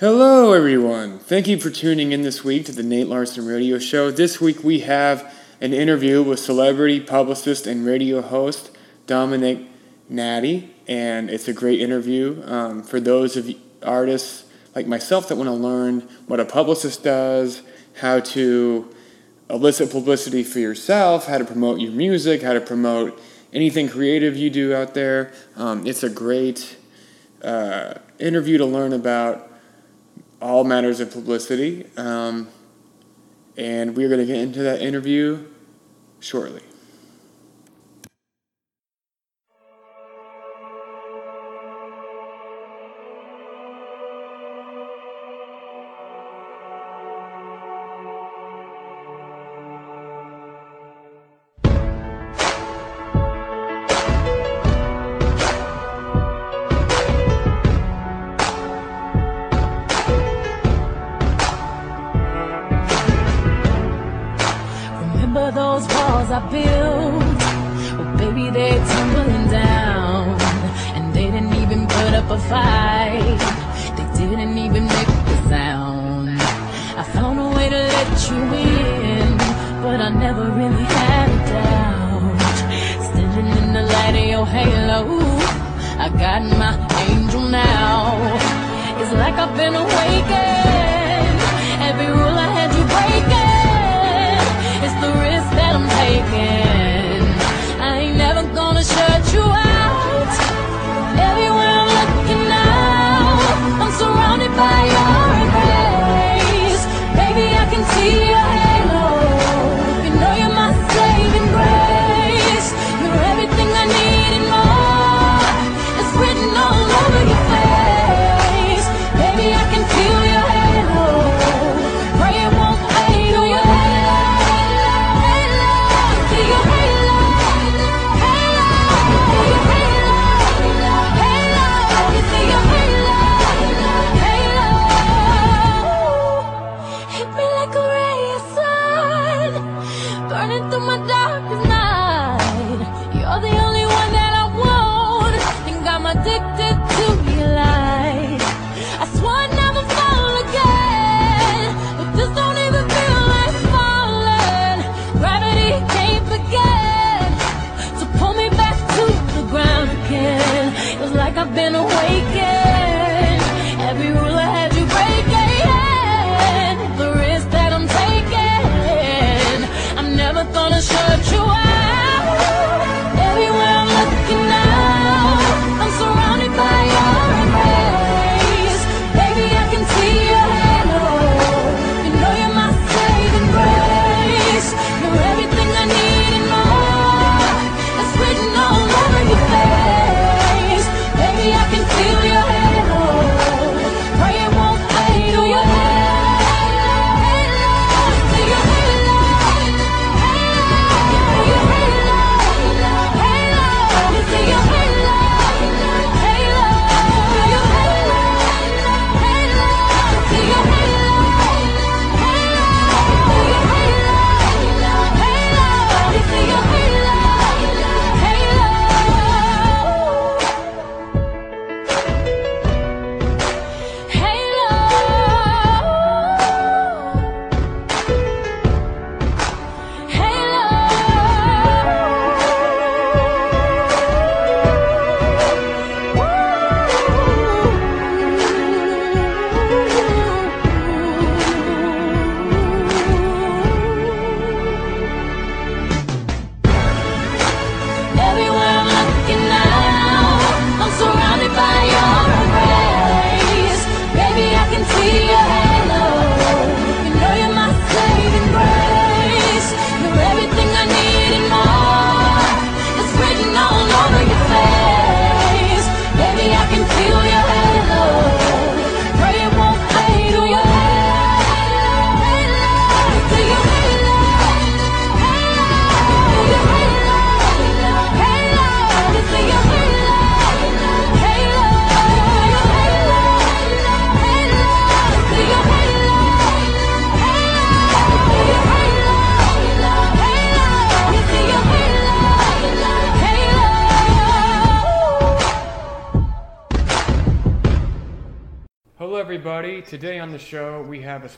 Hello, everyone. Thank you for tuning in this week to the Nate Larson Radio Show. This week we have an interview with celebrity publicist and radio host Dominick Natti, and it's a great interview um, for those of artists like myself that want to learn what a publicist does, how to elicit publicity for yourself, how to promote your music, how to promote anything creative you do out there. Um, it's a great uh, interview to learn about all matters of publicity. Um, and we're going to get into that interview shortly.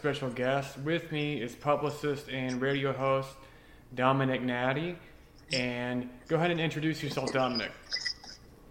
Special guest. With me is publicist and radio host Dominick Natti. And go ahead and introduce yourself, Dominick.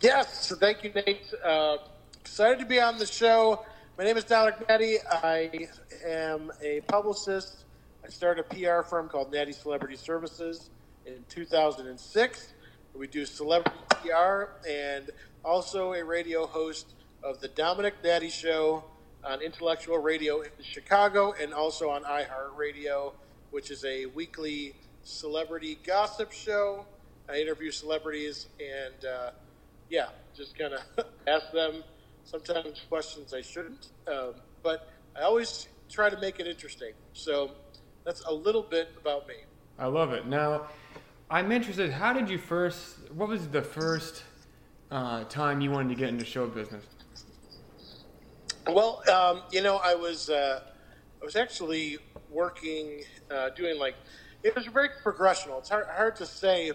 Yes, thank you, Nate. Uh, excited to be on the show. My name is Dominick Natti. I am a publicist. I started a PR firm called Natti Celebrity Services in 2006. We do celebrity PR and also a radio host of the Dominick Natti Show on Intellectual Radio in Chicago and also on iHeartRadio, which is a weekly celebrity gossip show. I interview celebrities and, uh, yeah, just kind of ask them sometimes questions I shouldn't. Um, but I always try to make it interesting. So that's a little bit about me. I love it. Now, I'm interested. How did you first? What was the first uh, time you wanted to get into show business? Well, um, you know, I was uh, I was actually working, uh, doing like it was very progressional. It's hard, hard to say,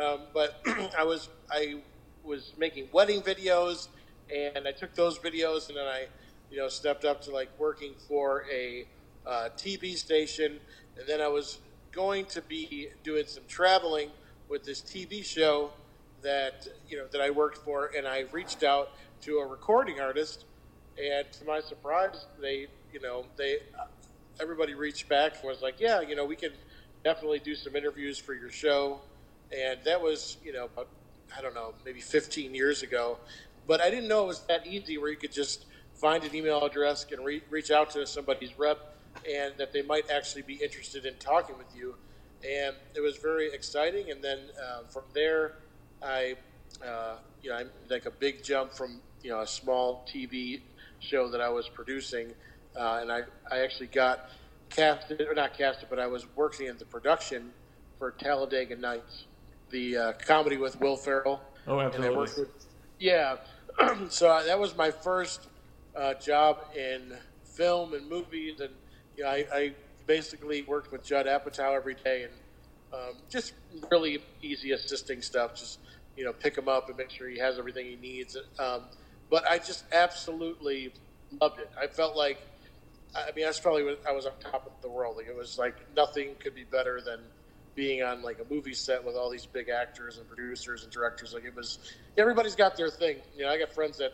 um, but I was I was making wedding videos, and I took those videos, and then I, you know, stepped up to like working for a uh, TV station, and then I was going to be doing some traveling with this TV show that you know that I worked for, and I reached out to a recording artist, and to my surprise, they you know they everybody reached back and was like, yeah, you know, we can definitely do some interviews for your show, and that was you know about, I don't know maybe 15 years ago, but I didn't know it was that easy where you could just find an email address and re- reach out to somebody's rep and that they might actually be interested in talking with you. And it was very exciting. And then uh, from there, I, uh, you know, I like a big jump from you know a small TV show that I was producing, uh, and I I actually got casted or not casted, but I was working in the production for Talladega Nights, the uh, comedy with Will Ferrell. Oh, absolutely. With, yeah, so that was my first uh, job in film and movies, and you know, I, I basically worked with Judd Apatow every day, and um, just really easy assisting stuff. Just you know, pick him up and make sure he has everything he needs. Um, but I just absolutely loved it. I felt like, I mean, I was probably I was on top of the world. Like it was like nothing could be better than being on like a movie set with all these big actors and producers and directors. Like it was, everybody's got their thing. You know, I got friends that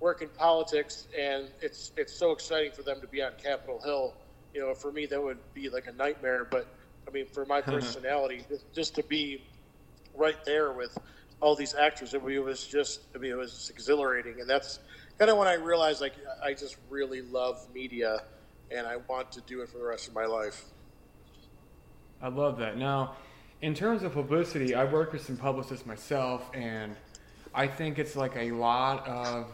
work in politics, and it's it's so exciting for them to be on Capitol Hill. You know, for me that would be like a nightmare. But I mean, for my mm-hmm. personality, just to be right there with all these actors, it was just I mean, it was exhilarating, and that's kind of when I realized like I just really love media, and I want to do it for the rest of my life. I love that. Now, in terms of publicity, I work with some publicists myself, and I think it's like a lot of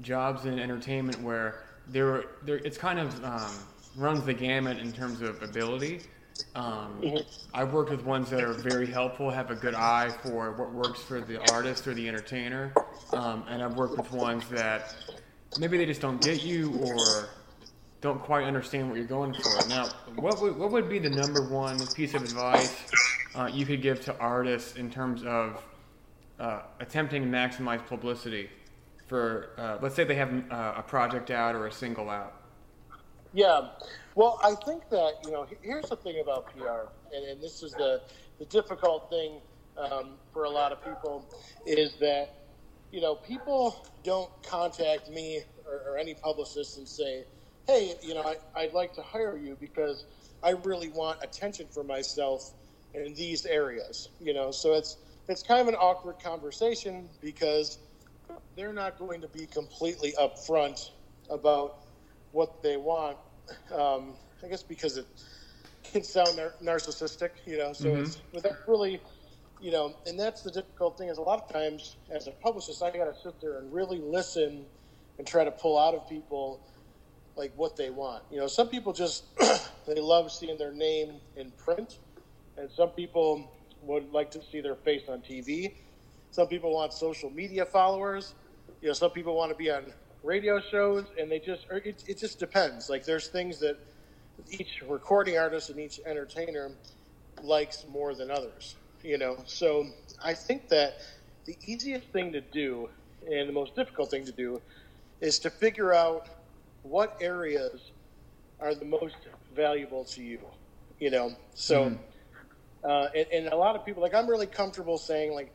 jobs in entertainment where there, there it's kind of um, runs the gamut in terms of ability. Um, I've worked with ones that are very helpful, have a good eye for what works for the artist or the entertainer, um, and I've worked with ones that maybe they just don't get you or don't quite understand what you're going for. Now, what would, what would be the number one piece of advice uh, you could give to artists in terms of uh, attempting to maximize publicity for, uh, let's say they have uh, a project out or a single out? Yeah, well, I think that you know here's the thing about PR, and, and this is the the difficult thing um, for a lot of people is that you know people don't contact me or, or any publicist and say, hey, you know, I, I'd like to hire you because I really want attention for myself in these areas. You know, so it's it's kind of an awkward conversation because they're not going to be completely upfront about what they want. Um, I guess because it can sound nar- narcissistic, you know. So mm-hmm. it's without really, you know, and that's the difficult thing is a lot of times as a publicist, I got to sit there and really listen and try to pull out of people like what they want. You know, some people just they love seeing their name in print, and some people would like to see their face on TV. Some people want social media followers. You know, some people want to be on radio shows, and they just it, it just depends. Like there's things that each recording artist and each entertainer likes more than others. You know, so I think that the easiest thing to do and the most difficult thing to do is to figure out what areas are the most valuable to you? You know, so, mm-hmm. uh, and, and a lot of people, like, I'm really comfortable saying, like,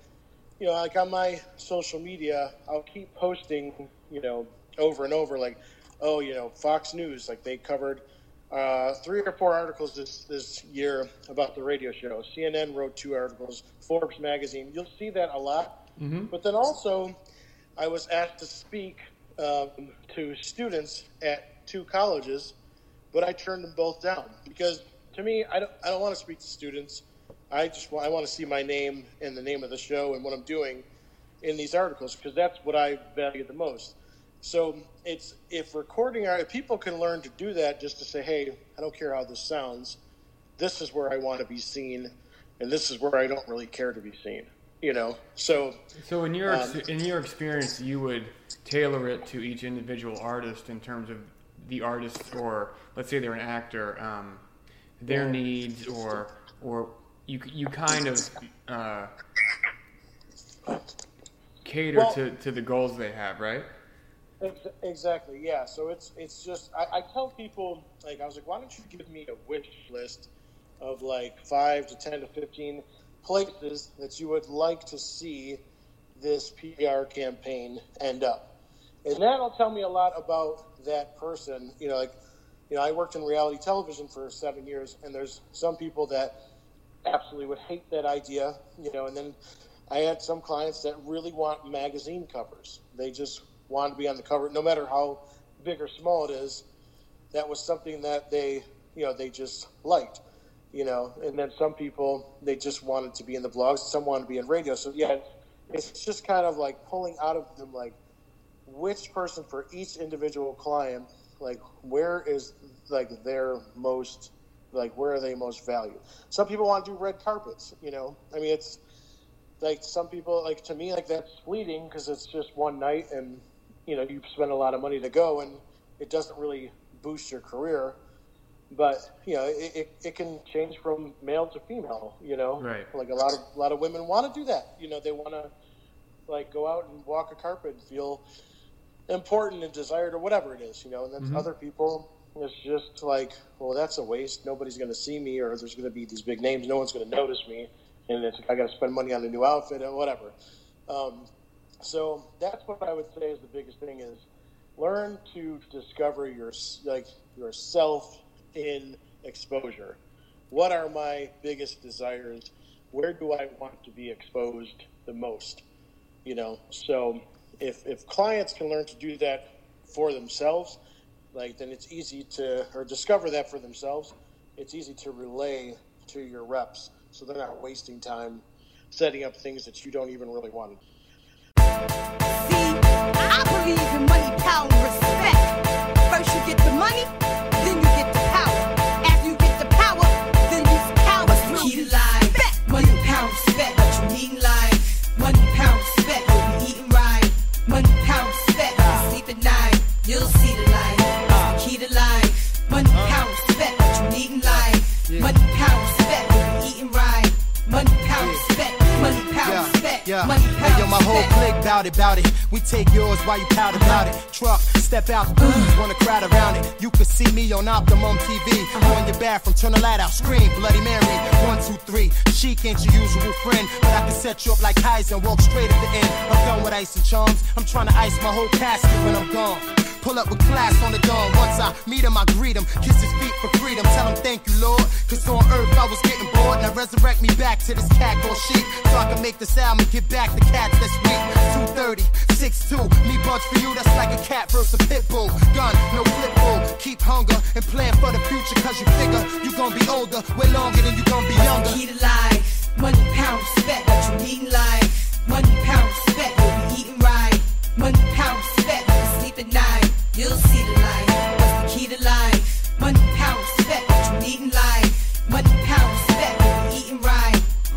you know, like on my social media, I'll keep posting, you know, over and over, like, oh, you know, Fox News, like they covered uh, three or four articles this this year about the radio show. CNN wrote two articles. Forbes magazine. You'll see that a lot. Mm-hmm. But then also, I was asked to speak um, to students at two colleges, but I turned them both down because to me, I don't I don't want to speak to students. I just want, I want to see my name and the name of the show and what I'm doing in these articles because that's what I value the most. So it's if recording art, if people can learn to do that, just to say, hey, I don't care how this sounds. This is where I want to be seen, and this is where I don't really care to be seen. You know, so. So in your um, in your experience, you would tailor it to each individual artist in terms of the artist, or let's say they're an actor, um, their needs, or or you you kind of uh, cater well, to, to the goals they have, right? Exactly. Yeah. So it's it's just I, I, tell people like I was like, why don't you give me a wish list of like five to ten to fifteen places that you would like to see this PR campaign end up, and that'll tell me a lot about that person. You know, like you know, I worked in reality television for seven years, and there's some people that absolutely would hate that idea. You know, and then I had some clients that really want magazine covers. They just wanted to be on the cover, no matter how big or small it is. That was something that they, you know, they just liked, you know. And then some people they just wanted to be in the blogs. Some wanted to be in radio. So yeah, it's just kind of like pulling out of them like which person for each individual client, like where is like their most like where are they most valued? Some people want to do red carpets, you know. I mean, it's like some people like to me like that's fleeting because it's just one night and you know you spend a lot of money to go and it doesn't really boost your career. But you know it, it, it, can change from male to female you know? Right. Like a lot of a lot of women want to do that. You know they want to like go out and walk a carpet and feel important and desired or whatever it is you know? And then mm-hmm. other people it's just like well that's a waste. Nobody's going to see me or there's going to be these big names. No one's going to notice me. And it's i got to spend money on a new outfit or whatever. Um, so that's what I would say is the biggest thing is learn to discover your like yourself in exposure. What are my biggest desires? Where do I want to be exposed the most? You know, so if if clients can learn to do that for themselves, like then it's easy to or discover that for themselves. It's easy to relay to your reps, so they're not wasting time setting up things that you don't even really want to. See, I believe in money, power, respect. Whole bout it, bout it. We take yours while you pout about it. Truck, step out, booze, wanna crowd around it. You can see me on Optimum TV. On your bathroom, turn the light out, scream, Bloody Mary. One, two, three. She ain't your usual friend, but I can set you up like Keyser and walk straight at the end. I'm done with ice and charms. I'm trying to ice my whole casket when I'm gone. Pull up with class on the dawn. Once I meet him, I greet him. Kiss his feet for freedom. Tell him thank you, Lord. Cause on earth I was getting bored. Now resurrect me back to this cat called sheep. So I can make this album get back the cats this week. 230, 6'2. Me buds for you, that's like a cat versus a pit bull. Gun, no flip bull. Keep hunger and plan for the future. Cause you figure you gon' be older way longer than you gon' be younger. Key to life. Money, pound, respect. What you need in life. Money, pound, respect. We eating right. Money, pound, respect. You'll see the light. What's the key to life? Money, power, respect. What you need in life? Money, power, respect. What you?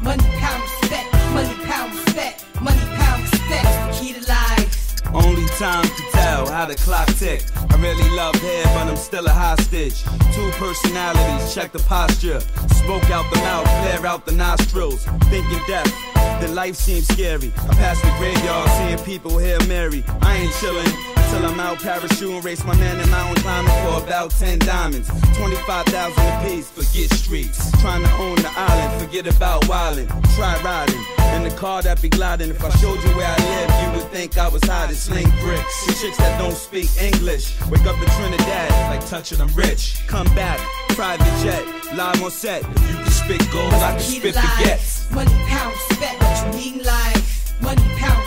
Money, power, respect. Money, power, respect. Money, power, respect. What's the key to life? Only time to tell how the clock tick. I really love hair, but I'm still a hostage. Two personalities, check the posture. Smoke out the mouth, flare out the nostrils. Thinking death, then life seems scary. I pass the graveyard, seeing people here marry. I ain't chillin'. Till I'm out parachuting, race my man in my own climbing for about 10 diamonds. 25,000 apiece, forget streets. Trying to own the island, forget about wildin'. Try riding in the car that be gliding. If I showed you where I live, you would think I was hiding. Sling bricks, the chicks that don't speak English. Wake up in Trinidad, like touching them rich. Come back, private jet, live on set. If you can spit gold, I can spit baguettes. Money, pound, spec, what you need in life. Money, pound,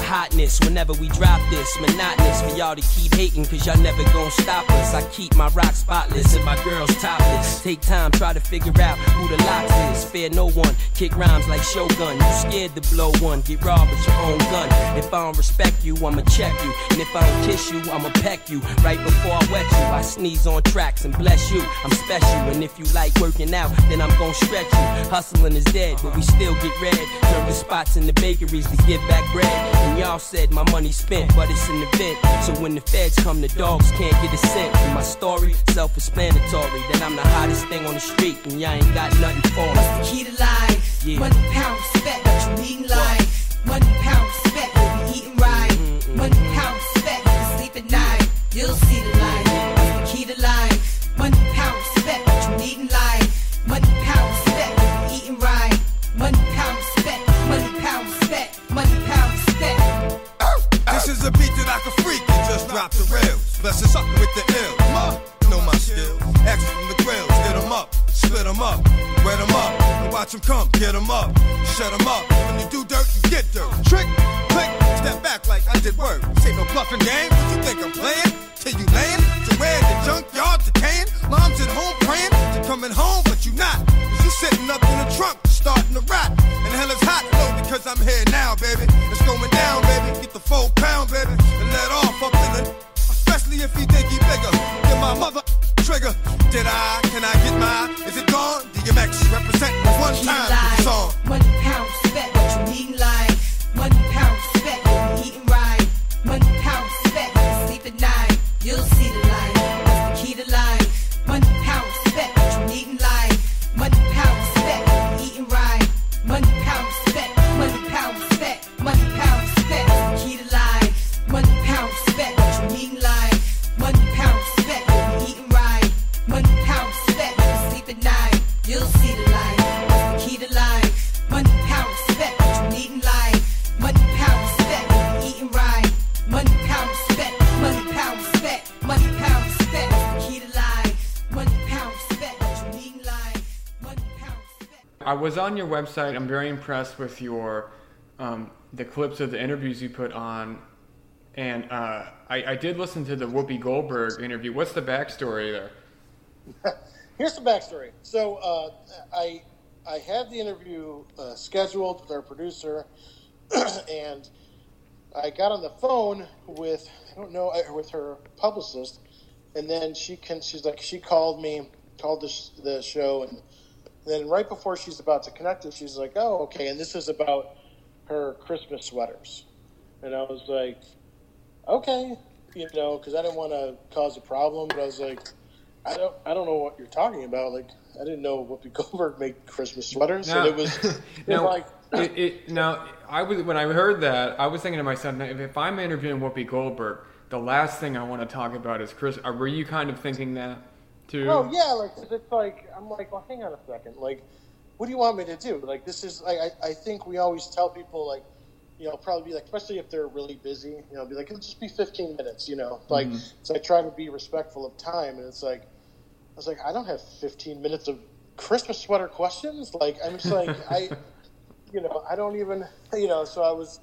the hotness whenever we drop this. Monotonous for y'all to keep hating, cause y'all never gon' stop us. I keep my rock spotless and my girls topless. Take time, try to figure out who the locks is. Fear no one, kick rhymes like Shogun. You scared to blow one, get robbed with your own gun. If I don't respect you, I'ma check you. And if I don't kiss you, I'ma peck you. Right before I wet you, I sneeze on tracks and bless you. I'm special, and if you like working out, then I'm gon' stretch you. Hustling is dead, but we still get red. Turn the spots in the bakeries to give back bread. And y'all said my money spent, but it's an event. So when the feds come, the dogs can't get a cent. And my story, self-explanatory, that I'm the hottest thing on the street, and y'all ain't got nothing for me. What's the key to life? Yeah. Money, pound, spec, what you need in life. Money, pound, spec, what we eating right. Money, pound, spec, you can sleep at night. You'll rails. Up with the ill. Ma, know my skills. X from the grills, get 'em up, split 'em up, wet 'em up, and watch 'em come, get 'em up, shut 'em up. When you do dirt, you get dirt. Trick, click, step back like I did work. This ain't no bluffing game. What you think I'm playing? Was on your website. I'm very impressed with your um, the clips of the interviews you put on, and uh, I, I did listen to the Whoopi Goldberg interview. What's the backstory there? Here's the backstory. So uh, I I had the interview uh, scheduled with our producer, and I got on the phone with I don't know uh, with her publicist, and then she can she's like she called me called the, the show and then right before she's about to connect it she's like oh okay and this is about her Christmas sweaters, and I was like okay you know because I didn't want to cause a problem but I was like. I don't. I don't know what you're talking about. Like, I didn't know Whoopi Goldberg made Christmas sweaters, and it was, it was now, like, it, it, now I was when I heard that I was thinking to myself, if, if I'm interviewing Whoopi Goldberg, the last thing I want to talk about is Chris. uh, Were you kind of thinking that too? oh yeah, like it's like I'm like, well, hang on a second. Like, what do you want me to do? Like, this is. Like, I, I think we always tell people like, you know, probably be like, especially if they're really busy, you know, be like, it'll just be 15 minutes, you know, like, so I try to be respectful of time, and it's like, I was like, I don't have 15 minutes of Christmas sweater questions. Like, I'm just like, I, you know, I don't even, you know, so I was,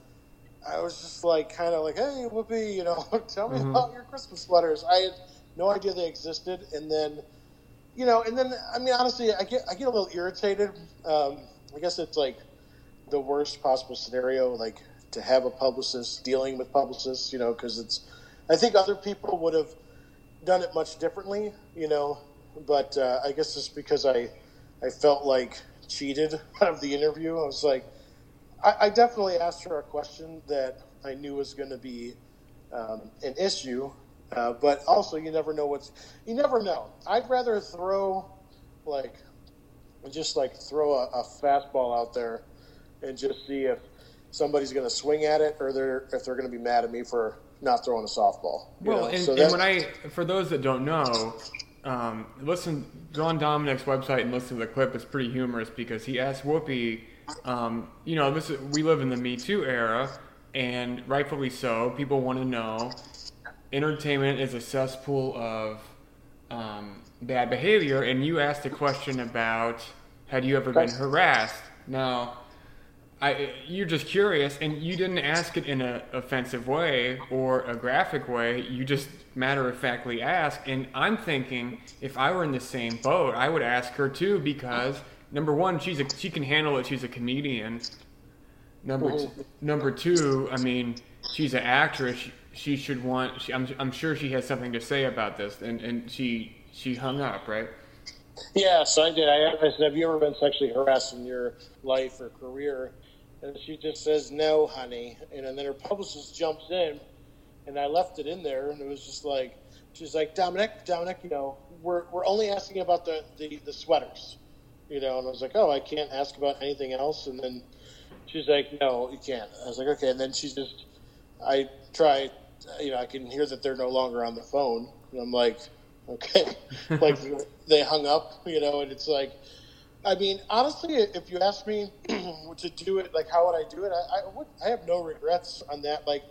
I was just like, kind of like, hey, Whoopi, you know, tell me mm-hmm. about your Christmas sweaters. I had no idea they existed, and then, you know, and then, I mean, honestly, I get, I get a little irritated. Um, I guess it's like the worst possible scenario, like to have a publicist dealing with publicists, you know, because it's, I think other people would have done it much differently, you know, but uh, I guess it's because I, I felt like cheated out of the interview. I was like, I, I definitely asked her a question that I knew was going to be um, an issue. Uh, but also, you never know what's you never know. I'd rather throw like just like throw a, a fastball out there and just see if somebody's going to swing at it or they're if they're going to be mad at me for not throwing a softball. Well, know? and, So and when I, for those that don't know, um, listen, go on Dominick's website and listen to the clip. It's pretty humorous because he asked Whoopi, um, you know, this is, we live in the Me Too era, and rightfully so. People want to know. Entertainment is a cesspool of um, bad behavior, and you asked a question about had you ever been harassed? Now, I, you're just curious, and you didn't ask it in an offensive way or a graphic way. You just matter of factly asked, and I'm thinking if I were in the same boat, I would ask her too because number one, she's a, she can handle it. She's a comedian. Number t- number two, I mean, she's an actress. She, should want. She, I'm I'm sure she has something to say about this, and and she she hung up, right? Yes, I did. I asked, have you ever been sexually harassed in your life or career? And she just says, no, honey. And, then her publicist jumps in, and I left it in there, and it was just like, she's like, Dominick, Dominick, you know, we're, we're only asking about the, the, the sweaters, you know. And I was like, oh, I can't ask about anything else. And then she's like, no, you can't. I was like, okay. And then she just, I try, Uh, you know, I can hear that they're no longer on the phone. And I'm like, okay. like they hung up, you know, and it's like, I mean, honestly, if you ask me to do it, like, how would I do it? I, I would, I have no regrets on that. Like,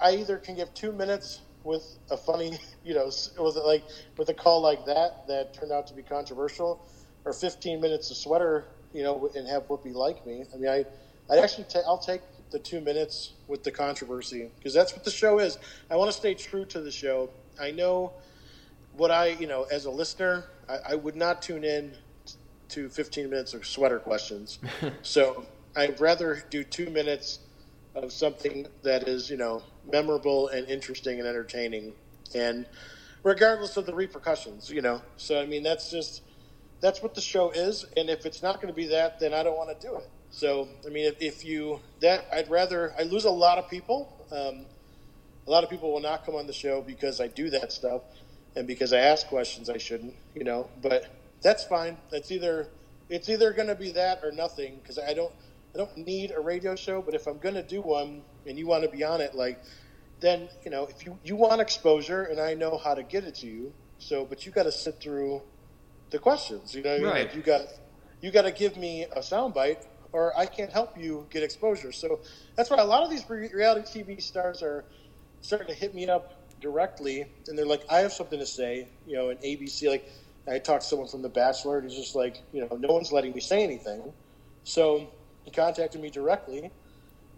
I either can give two minutes with a funny, you know, s- with it like with a call like that that turned out to be controversial, or 15 minutes of sweater, you know, and have Whoopi like me. I mean, I, I'd actually, I'll take the two minutes with the controversy because that's what the show is. I want to stay true to the show. I know what I, you know, as a listener, I, I would not tune in to 15 minutes of sweater questions. so I'd rather do two minutes of something that is, you know, memorable and interesting and entertaining, and regardless of the repercussions, you know. So I mean, that's just that's what the show is, and if it's not going to be that, then I don't want to do it. So I mean, if, if you that, I'd rather I lose a lot of people. Um, a lot of people will not come on the show because I do that stuff and because I ask questions I shouldn't, you know. But that's fine. That's either it's either going to be that or nothing because I don't I don't need a radio show. But if I'm going to do one and you want to be on it, like then you know if you you want exposure and I know how to get it to you. So, but you got to sit through the questions. You know, what I mean? Right. Like, you got you got to give me a soundbite or I can't help you get exposure. So that's why a lot of these reality TV stars are starting to hit me up directly, and they're like, "I have something to say," you know, and ABC. Like, I talked to someone from The Bachelor, and he's just like, you know, no one's letting me say anything. So he contacted me directly,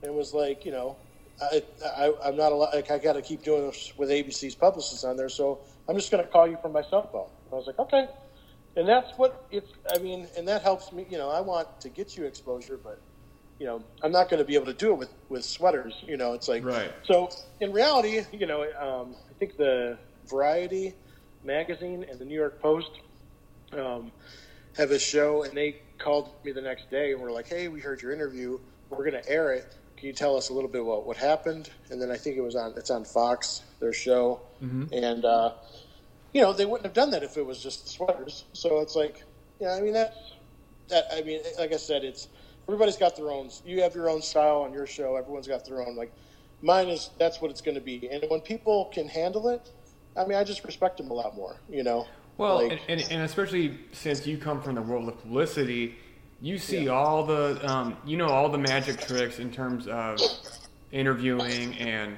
and was like, you know, I, I I'm not a lot. Like, I got to keep doing this with ABC's publicists on there, so I'm just going to call you from my cell phone. I was like, okay. And that's what it's. I mean, and that helps me. You know, I want to get you exposure, but you know, I'm not going to be able to do it with, with sweaters. You know, it's like, Right. so in reality, you know, um, I think the Variety magazine and the New York Post um, have a show, and they called me the next day and were like, "Hey, we heard your interview. We're going to air it. Can you tell us a little bit about what happened?" And then I think it was on it's on Fox, their show, and uh, you know, they wouldn't have done that if it was just the sweaters. So it's like, yeah, I mean that, that. I mean, like I said, it's everybody's got their own. You have your own style on your show. Everyone's got their own. Like mine is that's what it's going to be. And when people can handle it, I mean, I just respect them a lot more. You know. Well, Like- and, and, and especially since you come from the world of publicity, you see all the, um, you know, all the magic tricks in terms of interviewing and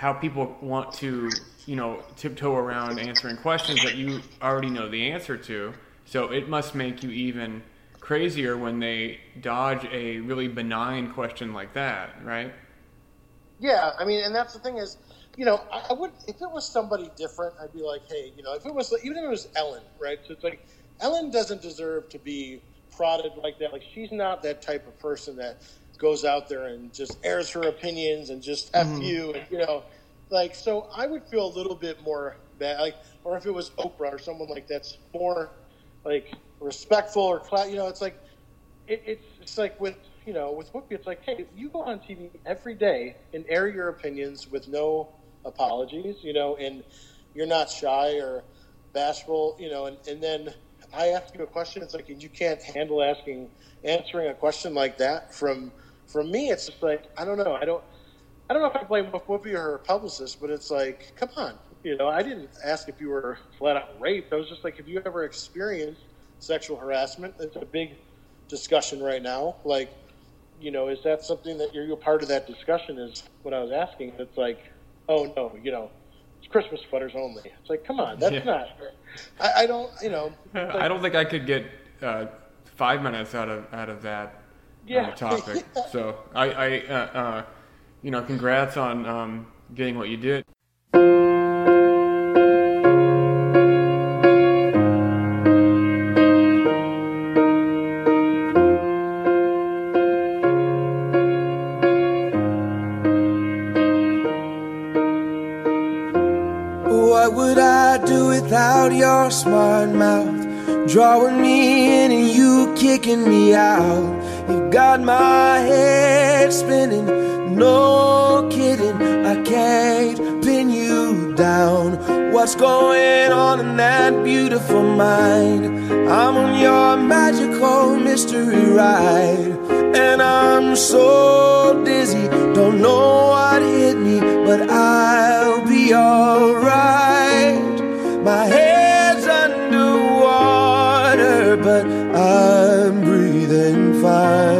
how people want to, you know, tiptoe around answering questions that you already know the answer to. So it must make you even crazier when they dodge a really benign question like that, right? Yeah, I mean, and that's the thing is, you know, I, I would if it was somebody different, I'd be like, hey, you know, if it was even if it was Ellen, right? So it's like Ellen doesn't deserve to be prodded like that. Like she's not that type of person that goes out there and just airs her opinions and just f mm-hmm. you, and you know, like so. I would feel a little bit more bad, like, or if it was Oprah or someone like that's more like respectful or you know, it's like it, it's it's like with you know with Whoopi, it's like hey, you go on TV every day and air your opinions with no apologies, you know, and you're not shy or bashful, you know, and, and then I ask you a question, it's like and you can't handle asking answering a question like that from from me, it's just like I don't know, I don't I don't know if I blame Whoopi or her publicist, but it's like, come on, you know, I didn't ask if you were flat out raped. I was just like, have you ever experienced sexual harassment? It's a big discussion right now. Like, you know, is that something that you're, you're part of that discussion? Is what I was asking. It's like, oh no, you know, it's Christmas sweaters only. It's like, come on, that's Yeah. not. I, I don't, you know. it's I don't think I could get uh, five minutes out of out of that Yeah. uh, topic. So I, I uh, uh, you know, congrats on um, getting what you did. What would I do without your smart mouth? Drawing me in and you kicking me out. Got my head spinning, no kidding. I can't pin you down. What's going on in that beautiful mind? I'm on your magical mystery ride. And I'm so dizzy, don't know what hit me, but I'll be alright. My head's underwater, but I'm breathing fine.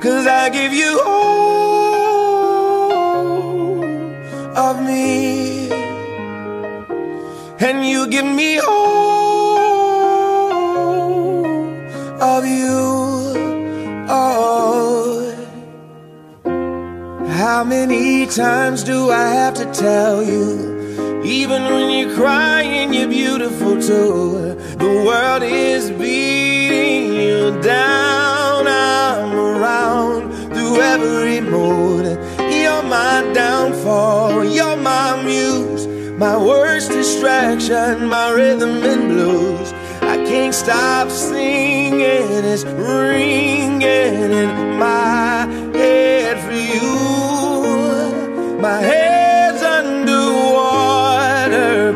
Cause I give you all of me. And you give me all of you. Oh. How many times do I have to tell you? Even when you're crying, you're beautiful too. The world is beating you down. Every mood. You're my downfall. You're my muse. My worst distraction, my rhythm and blues. I can't stop singing. It's ringing in my head for you. My head's underwater,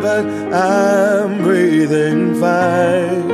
but I'm breathing fine.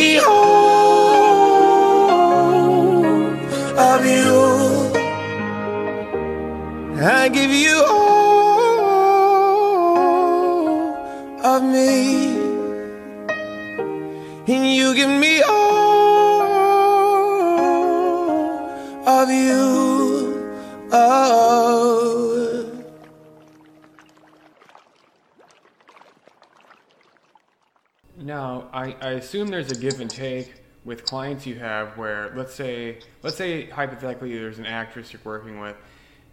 give you all of me, and you give me all of you. Oh. Now, I, I assume there's a give and take with clients you have where let's say let's say hypothetically there's an actress you're working with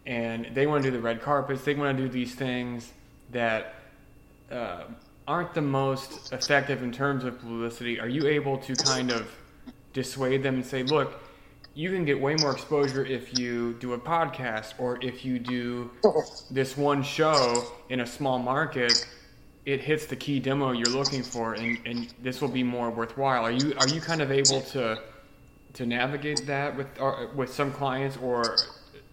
and they want to do the red carpets, they want to do these things that uh, aren't the most effective in terms of publicity. Are you able to kind of dissuade them and say, look, you can get way more exposure if you do a podcast or if you do this one show in a small market it hits the key demo you're looking for and, and this will be more worthwhile are you are you kind of able to to navigate that with or, with some clients or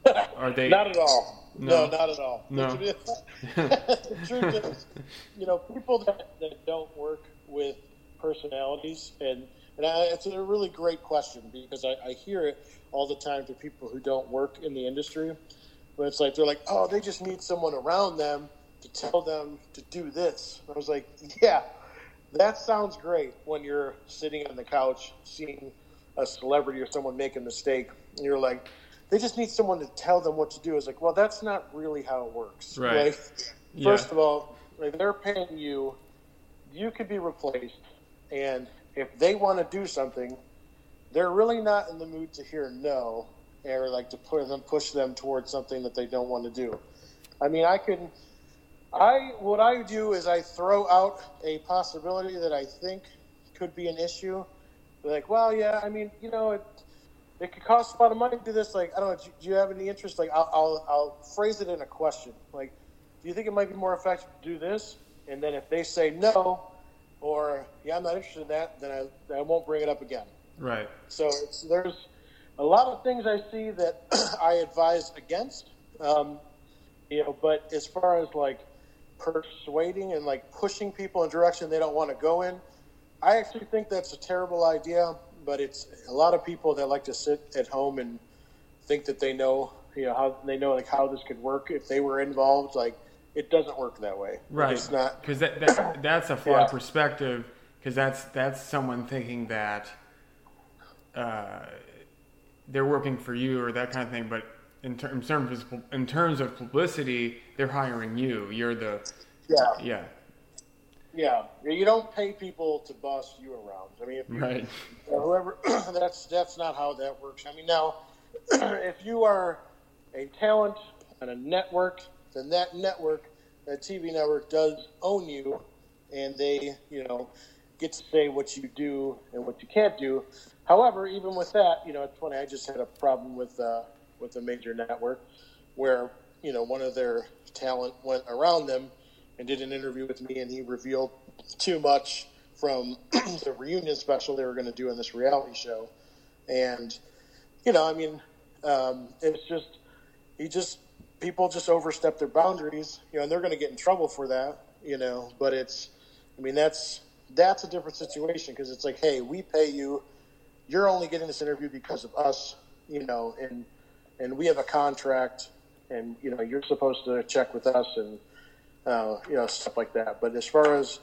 are they Not at all. No. No, not at all. No. the truth is, you know, people that, that don't work with personalities, and, and I, it's a really great question because I, I hear it all the time to people who don't work in the industry. But it's like, they're like, oh, they just need someone around them to tell them to do this. I was like, yeah, that sounds great when you're sitting on the couch seeing a celebrity or someone make a mistake, and you're like, they just need someone to tell them what to do. It's like, well, that's not really how it works. Right. Like, Yeah. First of all, like they're paying you, you could be replaced, and if they want to do something, they're really not in the mood to hear no, or like to put them push them towards something that they don't want to do. I mean, I can. I what I do is I throw out a possibility that I think could be an issue. Like, well, yeah, I mean, you know, it it could cost a lot of money to do this. Like, I don't know, do, do you have any interest? Like, I'll, I'll I'll phrase it in a question. Like, do you think it might be more effective to do this? And then if they say no, or yeah, I'm not interested in that, then I I won't bring it up again. right So it's, there's a lot of things I see that I advise against. Um, you know, but as far as like persuading and like pushing people in direction they don't want to go in, I actually think that's a terrible idea. But it's a lot of people that like to sit at home and think that they know, you know, how they know like how this could work if they were involved. Like it doesn't work that way. right It's not. because that, that that's a flawed Yeah. perspective because that's that's someone thinking that uh, they're working for you or that kind of thing but in, ter- in terms of in terms of publicity they're hiring you you're the Yeah. yeah Yeah. You don't pay people to boss you around. I mean, if you, right or whoever that's that's not how that works i mean now if you are a talent and a network then that network that tv network does own you and they you know get to say what you do and what you can't do however even with that you know it's funny i just had a problem with uh, with a major network where you know one of their talent went around them and did an interview with me and he revealed too much from the reunion special they were going to do in this reality show. And you know i mean um, it's just he just people just overstep their boundaries you know and they're going to get in trouble for that you know but it's i mean that's that's a different situation because it's like hey we pay you you're only getting this interview because of us you know and and we have a contract and you know you're supposed to check with us and uh, you know stuff like that. But as far as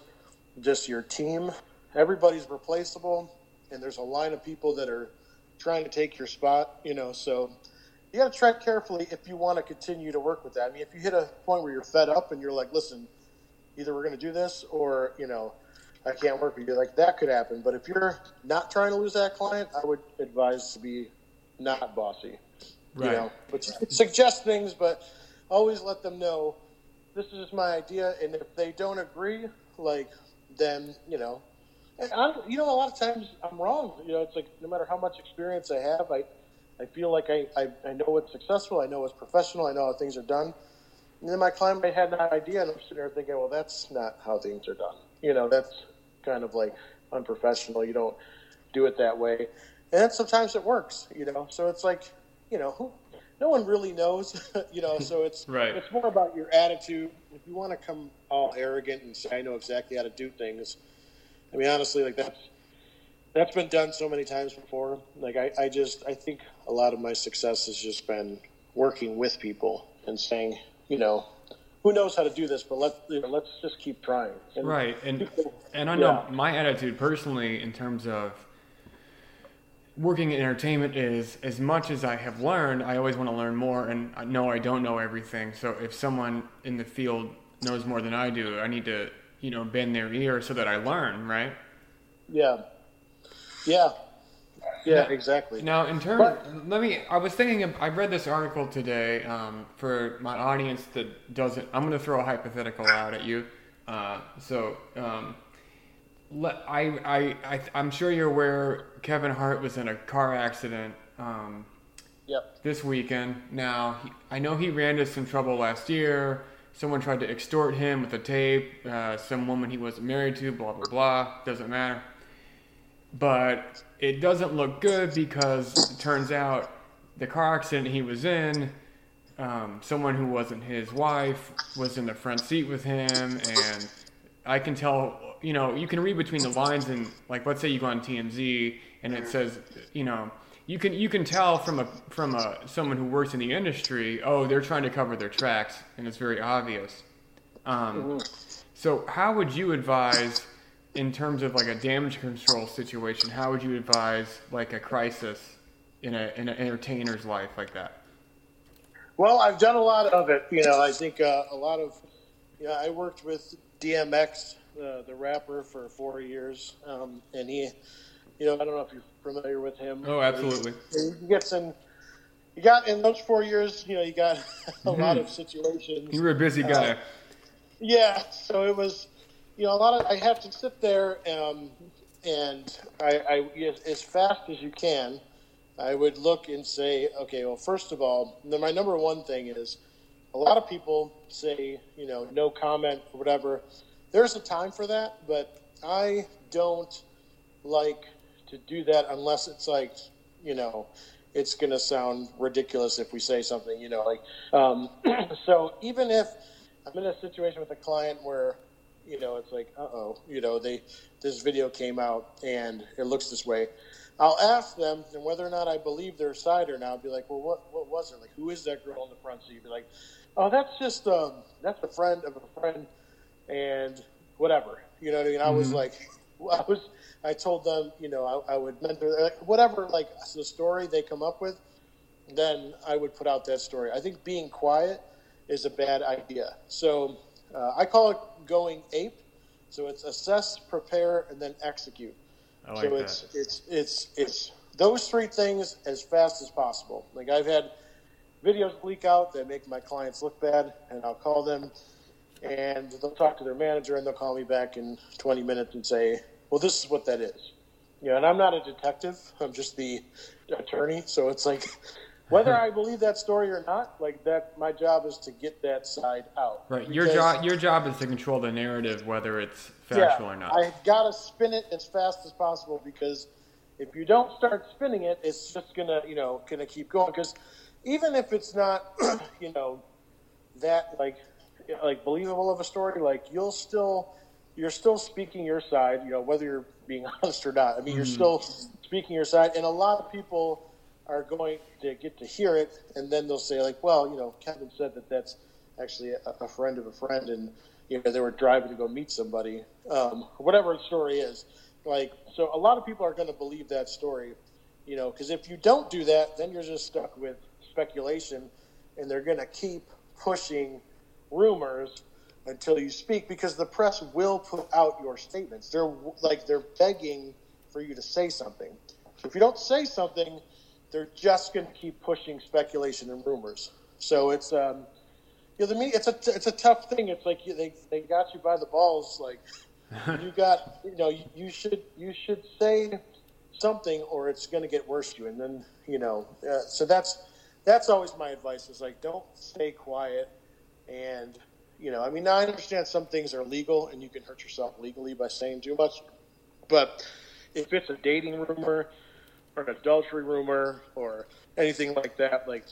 just your team everybody's replaceable and there's a line of people that are trying to take your spot you know so you got to tread carefully if you want to continue to work with that. I mean if you hit a point where you're fed up and you're like listen either we're going to do this or you know i can't work with you like that could happen. But if you're not trying to lose that client i would advise to be not bossy Right. you know. But could suggest things but always let them know this is just my idea and if they don't agree like then you know and I'm, you know a lot of times i'm wrong you know it's like no matter how much experience i have i i feel like i i, I know what's successful i know what's professional i know how things are done. And then my client might have an idea and i'm sitting there thinking well that's not how things are done. You know that's kind of like unprofessional you don't do it that way. And then sometimes it works you know so it's like you know who no one really knows you know so it's Right. it's more about your attitude if you want to come all arrogant and say i know exactly how to do things i mean honestly like that's that's been done so many times before like i, I just i think a lot of my success has just been working with people and saying, you know, who knows how to do this, but let's you know, let's just keep trying. And Right, and people- and I know yeah. my attitude personally in terms of working in entertainment is as much as I have learned, I always want to learn more, and I know I don't know everything. So if someone in the field knows more than I do, I need to you know bend their ear so that I learn. Right Yeah, yeah, yeah, exactly. now, in terms, let me. I was thinking. Of, I read this article today um, for my audience that doesn't. I'm going to throw a hypothetical out at you. Uh, so. Um, I, I, I, I'm sure you're aware Kevin Hart was in a car accident um, Yep. this weekend. Now, he, I know he ran into some trouble last year. Someone tried to extort him with a tape. Uh, some woman he wasn't married to, blah, blah, blah. Doesn't matter. But it doesn't look good because it turns out the car accident he was in, um, someone who wasn't his wife was in the front seat with him. And I can tell, you know, you can read between the lines and, like, let's say you go on TMZ and it says, you know, you can you can tell from a from a someone who works in the industry, oh, they're trying to cover their tracks, and it's very obvious. Um, so, how would you advise, in terms of like a damage control situation, how would you advise like a crisis in a in an entertainer's life like that? Well, I've done a lot of it. You know, I think uh, a lot of. You know, I worked with DMX, uh, the rapper, for four years, um, and he. You know, I don't know if you're familiar with him. Oh, absolutely. He gets in. You got in those four years. You know, you got a lot of situations. You were a busy guy. Yeah, so it was, you know, a lot of. I have to sit there, um, and I, I as fast as you can, I would look and say, okay, well, first of all, my number one thing is, a lot of people say, you know, no comment or whatever. There's a time for that, but I don't like to do that unless it's like, you know, it's going to sound ridiculous if we say something, you know, like, um, so even if I'm in a situation with a client where, you know, it's like, uh oh, you know, they, this video came out and it looks this way. I'll ask them, and whether or not I believe their side or not, I'll be like, well, what, what was it? Like, who is that girl in the front seat? Be like, oh, that's just, um, that's a friend of a friend, and whatever. You know what I mean? I was like, I was, I told them, you know, I, I would mentor, like, whatever, like the story they come up with, then I would put out that story. I think being quiet is a bad idea. So uh, I call it going ape. So it's assess, prepare, and then execute. I like so that. it's it's it's it's those three things as fast as possible. Like I've had videos leak out that make my clients look bad, and I'll call them, and they'll talk to their manager, and they'll call me back in 20 minutes and say, "Well, this is what that is." You know, and I'm not a detective; I'm just the attorney. So it's like, whether I believe that story or not, like that, my job is to get that side out. Right. Your job your job is to control the narrative, whether it's factual or not. I've got to spin it as fast as possible because if you don't start spinning it, it's just gonna, you know, gonna keep going. Because even if it's not, you know, that like, like believable of a story, like you'll still, you're still speaking your side, you know, whether you're being honest or not. I mean, you're still speaking your side, and a lot of people are going to get to hear it, and then they'll say like, well, you know, Kevin said that that's actually a, a friend of a friend, and you know they were driving to go meet somebody, um, whatever the story is. Like, so a lot of people are going to believe that story, you know, because if you don't do that, then you're just stuck with speculation, and they're going to keep pushing rumors until you speak because the press will put out your statements. They're like they're begging for you to say something. So if you don't say something, they're just going to keep pushing speculation and rumors. So it's um, you know the media. It's a it's a tough thing. It's like you, they they got you by the balls. Like you got you know you, you should you should say something or it's going to get worse to you. And then you know uh, so that's that's always my advice. Is like don't stay quiet and you know, I mean, I understand some things are legal and you can hurt yourself legally by saying too much. But if it's a dating rumor or an adultery rumor or anything like that, like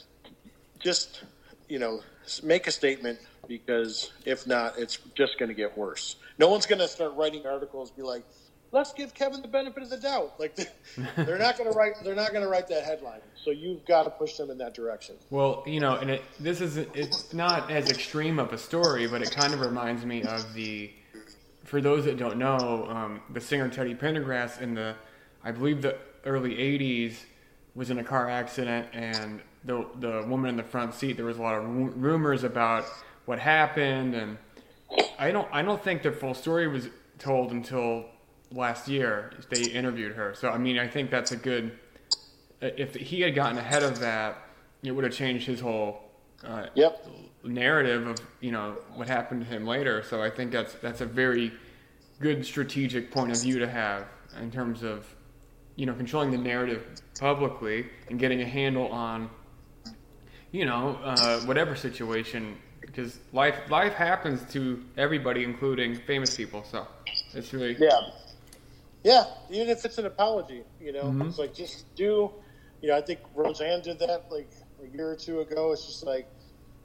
just, you know, make a statement because if not, it's just going to get worse. No one's going to start writing articles, be like, let's give Kevin the benefit of the doubt. Like they're not going to write they're not going to write that headline. So you've got to push them in that direction. Well, you know, and it, this is it's not as extreme of a story, but it kind of reminds me of the. For those that don't know, um, the singer Teddy Pendergrass in the, I believe the early '80s, was in a car accident, and the the woman in the front seat. There was a lot of ru- rumors about what happened, and I don't I don't think the full story was told until last year. They interviewed her, so I mean I think that's a good. If he had gotten ahead of that, it would have changed his whole uh, Yep. narrative of you know what happened to him later. So I think that's that's a very good strategic point of view to have in terms of you know controlling the narrative publicly and getting a handle on you know uh, whatever situation because life life happens to everybody, including famous people. So it's really Yeah. Yeah, even if it's an apology, you know, Mm-hmm. it's like just do, you know, I think Roseanne did that like a year or two ago. It's just like,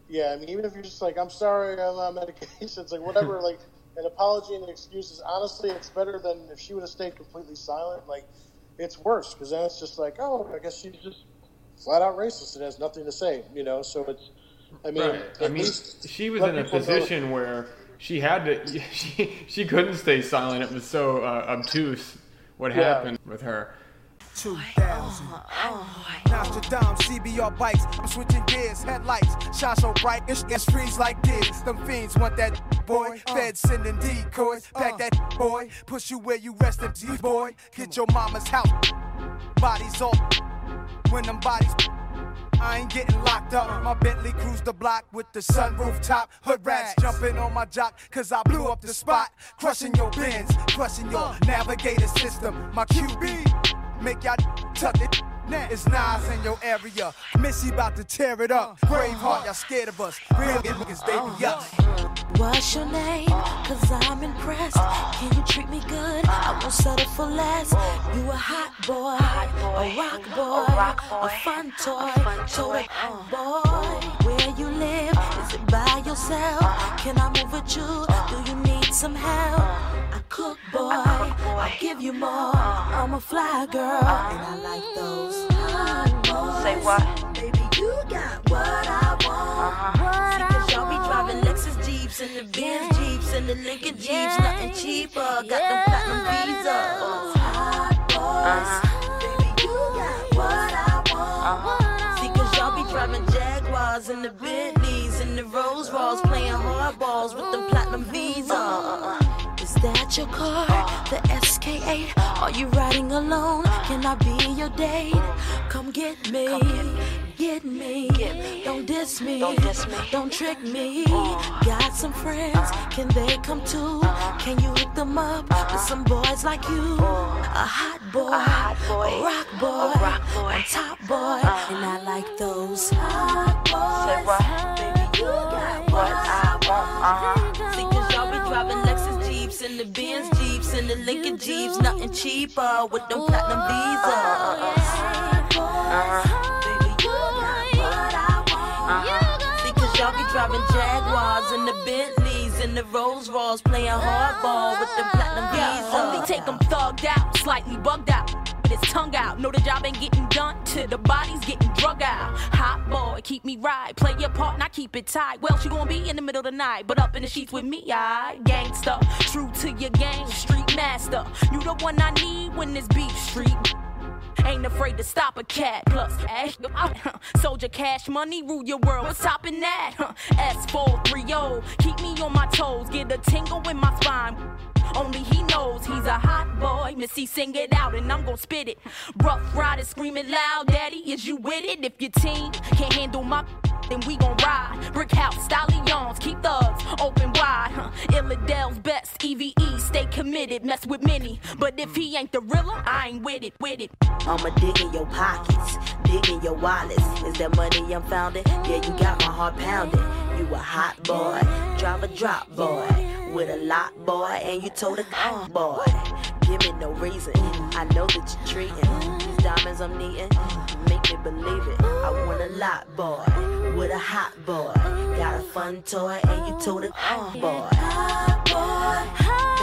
yeah, I mean, even if you're just like, I'm sorry, I'm on medications, like whatever, like an apology and an excuse is honestly, it's better than if she would have stayed completely silent. Like, it's worse because then it's just like, oh, I guess she's just flat out racist and has nothing to say, you know. So it's, I mean, Right. I mean, least she was in a people know- position where she had to. She she couldn't stay silent. It was so uh, obtuse what Yeah. happened with her. 2000. Oh. Nostradamus, CBR bikes. I'm switching gears, headlights shine so bright. It's, it's freeze like this. Them fiends want that boy. Feds sending decoys. Pack that boy. Push you where you rest in peace, boy. Hit your mama's house. Bodies off. When them bodies. I ain't getting locked up. My Bentley cruise the block with the sunroof top. Hood rats jumping on my jock, cause I blew up the spot. Crushing your bins, crushing your uh. navigator system. My QB, make y'all tuck it. It's Nas in your area. Missy about to tear it up. Braveheart, y'all scared of us. Real niggas, be us. What's your name? Cause I'm impressed. Can you treat me good? I won't settle for less. You a hot boy, a rock boy, a fun toy, toy boy. Where you live? Is it by yourself? Can I move with you? Do you need some help? I cook, boy. I give you more. Uh. I'm a fly girl, and I like those mm. hot boys. Say what? Baby, you got what I want. Uh-huh. What I Cause y'all be driving Lexus Jeeps and the Benz Jeeps and the Lincoln Jeeps, nothing cheaper. Got them platinum hot boys. Baby, you got what I want. Uh-huh. Cause be driving Jaguars and the Bentleys and the Rolls Royals, playing hardballs with them platinum visas. Uh, uh, uh. Is that your car? The SK8? Are you riding alone? Can I be your date? Come get me. Get me. Don't diss me. Don't diss me. Don't trick me. Uh-huh. Got some friends. Uh-huh. Can they come too? Uh-huh. Can you hook them up with some boys like you? A hot boy. A hot boy. A rock boy. A rock boy. A top boy. And I like those hot boys. Say what? Baby, you got What I want, uh-huh. See, cause y'all be driving Lexus Jeeps and the Benz Jeeps and the Lincoln Jeeps, nothing cheaper with them platinum visas. Baby, you got what Uh-huh. I want. See, cause y'all be driving Jaguars and the Bentleys and the Rolls Royals, playing hardball with them platinum visas. Only take them thugged out, slightly bugged out. With his tongue out, know the job ain't getting done till the body's getting drug out. Hot boy, keep me right, play your part and I keep it tight. Well, she gonna be in the middle of the night, but up in the sheets with me, I gangsta, true to your game, street master. You the one I need when this beef street. Ain't afraid to stop a cat. Plus, ash, soldier cash money, rule your world. What's topping that? S430. Keep me on my toes, get a tingle in my spine. Only he knows he's a hot boy. Missy, sing it out and I'm gon' spit it. Rough riders screaming loud, daddy, is you with it? If your team can't handle my then we gon' ride. Brick house, stallions, keep thugs open wide. Huh. Illadel's best, EVE, stay committed, mess with many. But if he ain't the realer, I ain't with it, with it. I'ma dig in your pockets, dig in your wallets. Is that money I'm founding? Yeah, you got my heart pounding. You a hot boy, drive a drop boy, with a lot boy, and you told a gun boy. Give me no reason, I know that you're treating these diamonds I'm needing. Make me believe it. I want a lot boy, with a hot boy, got a fun toy, and you told a gun boy. Hot boy.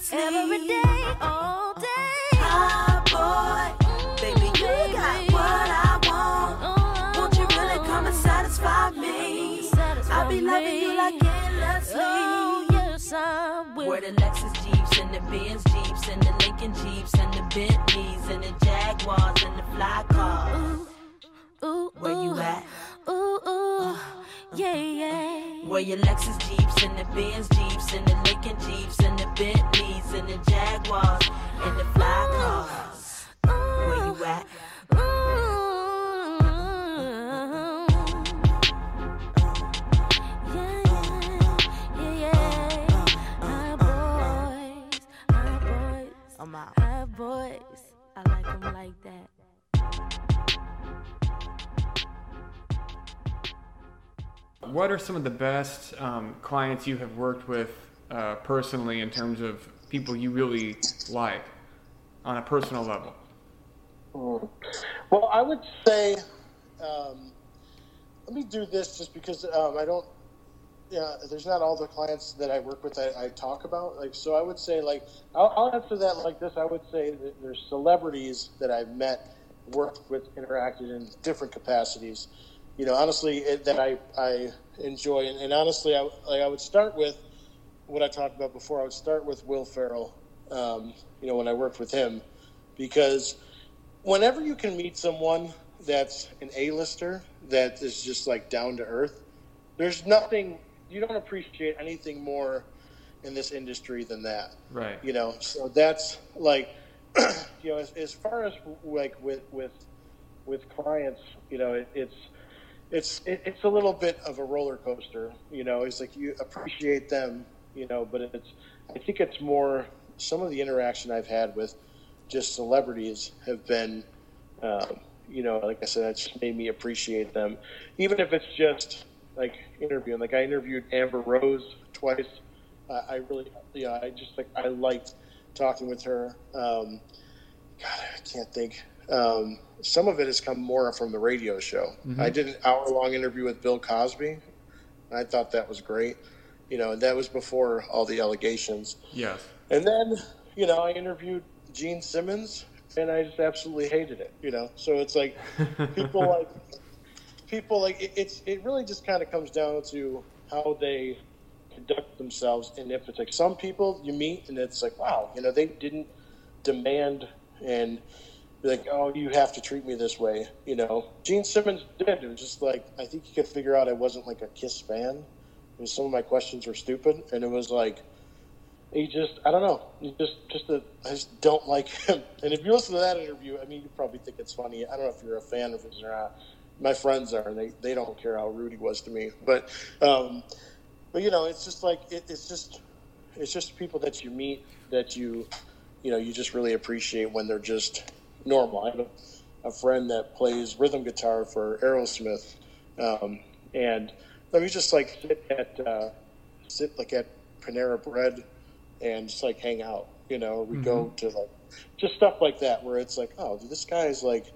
Sleep. Every day, all day. Hot boy, baby, you got what I want. Oh, Won't you really oh. come and satisfy me? I'll be loving you like endlessly. Oh, yes, I will. Where the Lexus Jeeps and the Benz Jeeps and the Lincoln Jeeps and the Bentleys and the Jaguars and the fly cars. Ooh, Where you at? Ooh, ooh, uh, yeah, yeah. Where your Lexus Jeeps and the Benz Jeeps and the Lincoln Jeeps and the Bentleys and the Jaguars and the fly cars. Where you at? High boys, I like them like What are some of the best um, clients you have worked with uh, personally in terms of people you really like on a personal level? Mm. Well, I would say, um, let me do this just because um, I don't. Yeah, there's not all the clients that I work with I, I talk about. Like, so I would say, like, I'll, I'll answer that like this. I would say that there's celebrities that I've met, worked with, interacted in different capacities. You know, honestly, it, that I I enjoy, and, and honestly, I like I would start with what I talked about before. I would start with Will Ferrell. Um, you know, when I worked with him, because whenever you can meet someone that's an A-lister that is just like down to earth, there's nothing you don't appreciate anything more in this industry than that. Right. You know, so that's like, you know, as, as far as like with with with clients, you know, it, it's it's it, it's a little bit of a roller coaster. You know, it's like you appreciate them, you know, but it's I think it's more some of the interaction I've had with just celebrities have been, um, you know, like I said, that just made me appreciate them, even if it's just like interviewing. Like I interviewed Amber Rose twice. Uh, I really, yeah, I just like I liked talking with her. Um, God, I can't think. Um, some of it has come more from the radio show. Mhm. I did an hour-long interview with Bill Cosby. and I thought that was great. You know, and that was before all the allegations. Yes. And then, you know, I interviewed Gene Simmons, and I just absolutely hated it. You know, so it's like people like people like it, it's it really just kind of comes down to how they conduct themselves, it's like some people you meet, and it's like wow, you know, they didn't demand and be like, oh, you have to treat me this way. You know, Gene Simmons did. It was just like I think he could figure out I wasn't like a Kiss fan. And some of my questions were stupid, and it was like he just I don't know. He just just a, I just don't like him. And if you listen to that interview, I mean, you probably think it's funny. I don't know if you're a fan of his or not. My friends are, and they, they don't care how rude he was to me. But um, but you know, it's just like it, it's just it's just people that you meet that you you know you just really appreciate when they're just normal. I have a, a friend that plays rhythm guitar for Aerosmith, um, and let me just like sit at uh, sit like at Panera Bread and just like hang out. You know, we go to like just stuff like that where it's like, oh, this guy's like,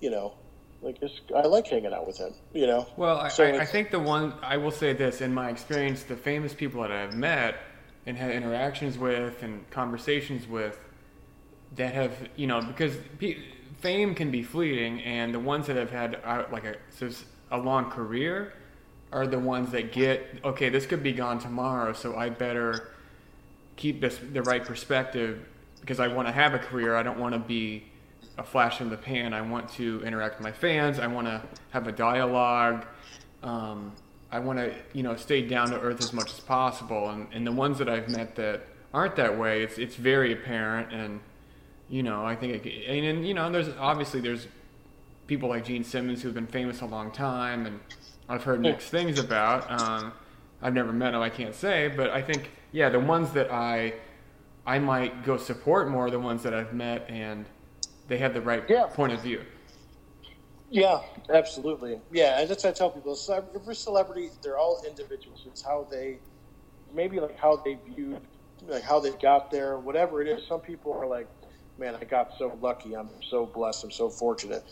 you know, like this. I like hanging out with him. You know. Well, I, So I, I think the one I will say this in my experience, the famous people that I've met and had interactions with and conversations with that have you know because pe- fame can be fleeting, and the ones that have had uh, like a so a long career are the ones that get okay. This could be gone tomorrow, so I better keep this the right perspective because I want to have a career. I don't want to be a flash in the pan. I want to interact with my fans. I want to have a dialogue. Um, I want to, you know, stay down to earth as much as possible. And, and the ones that I've met that aren't that way, it's it's very apparent. And you know, I think, it, and, and you know, there's obviously there's people like Gene Simmons who've been famous a long time, and I've heard mixed things about. Um, I've never met him, I can't say, but I think yeah, the ones that I I might go support more are the ones that I've met and they have the right point of view. Yeah, absolutely. Yeah, and that's what I tell people. Every celebrity, they're all individuals. It's how they, maybe like how they viewed, like how they got there, whatever it is. Some people are like, man, I got so lucky. I'm so blessed. I'm so fortunate.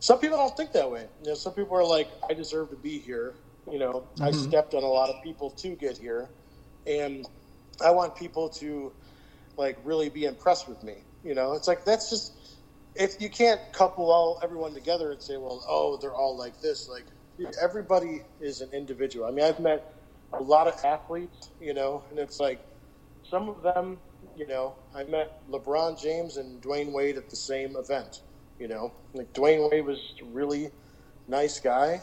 Some people don't think that way. You know, some people are like, I deserve to be here. You know, I Mhm. stepped on a lot of people to get here, and I want people to like really be impressed with me. You know, it's like that's just if you can't couple all everyone together and say, well, oh, they're all like this. Like everybody is an individual. I mean, I've met a lot of athletes, you know, and it's like some of them, you know, I met LeBron James and Dwyane Wade at the same event. You know, like Dwyane Wade was a really nice guy.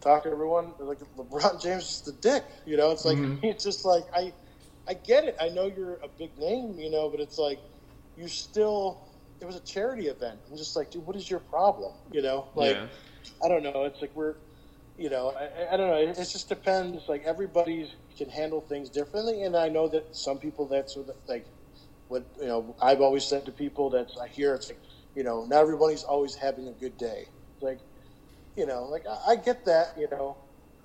Talk to everyone. Like LeBron James is the dick. You know, it's like Mhm. it's just like I, I get it. I know you're a big name. You know, but it's like you still. It was a charity event. I'm just like, dude, what is your problem? You know, like Yeah. I don't know. It's like we're, you know, I, I don't know. It just depends. Like everybody can handle things differently, and I know that some people that's like what you know. I've always said to people that I hear it's like, you know, not everybody's always having a good day. Like, you know, like I, I get that. You know,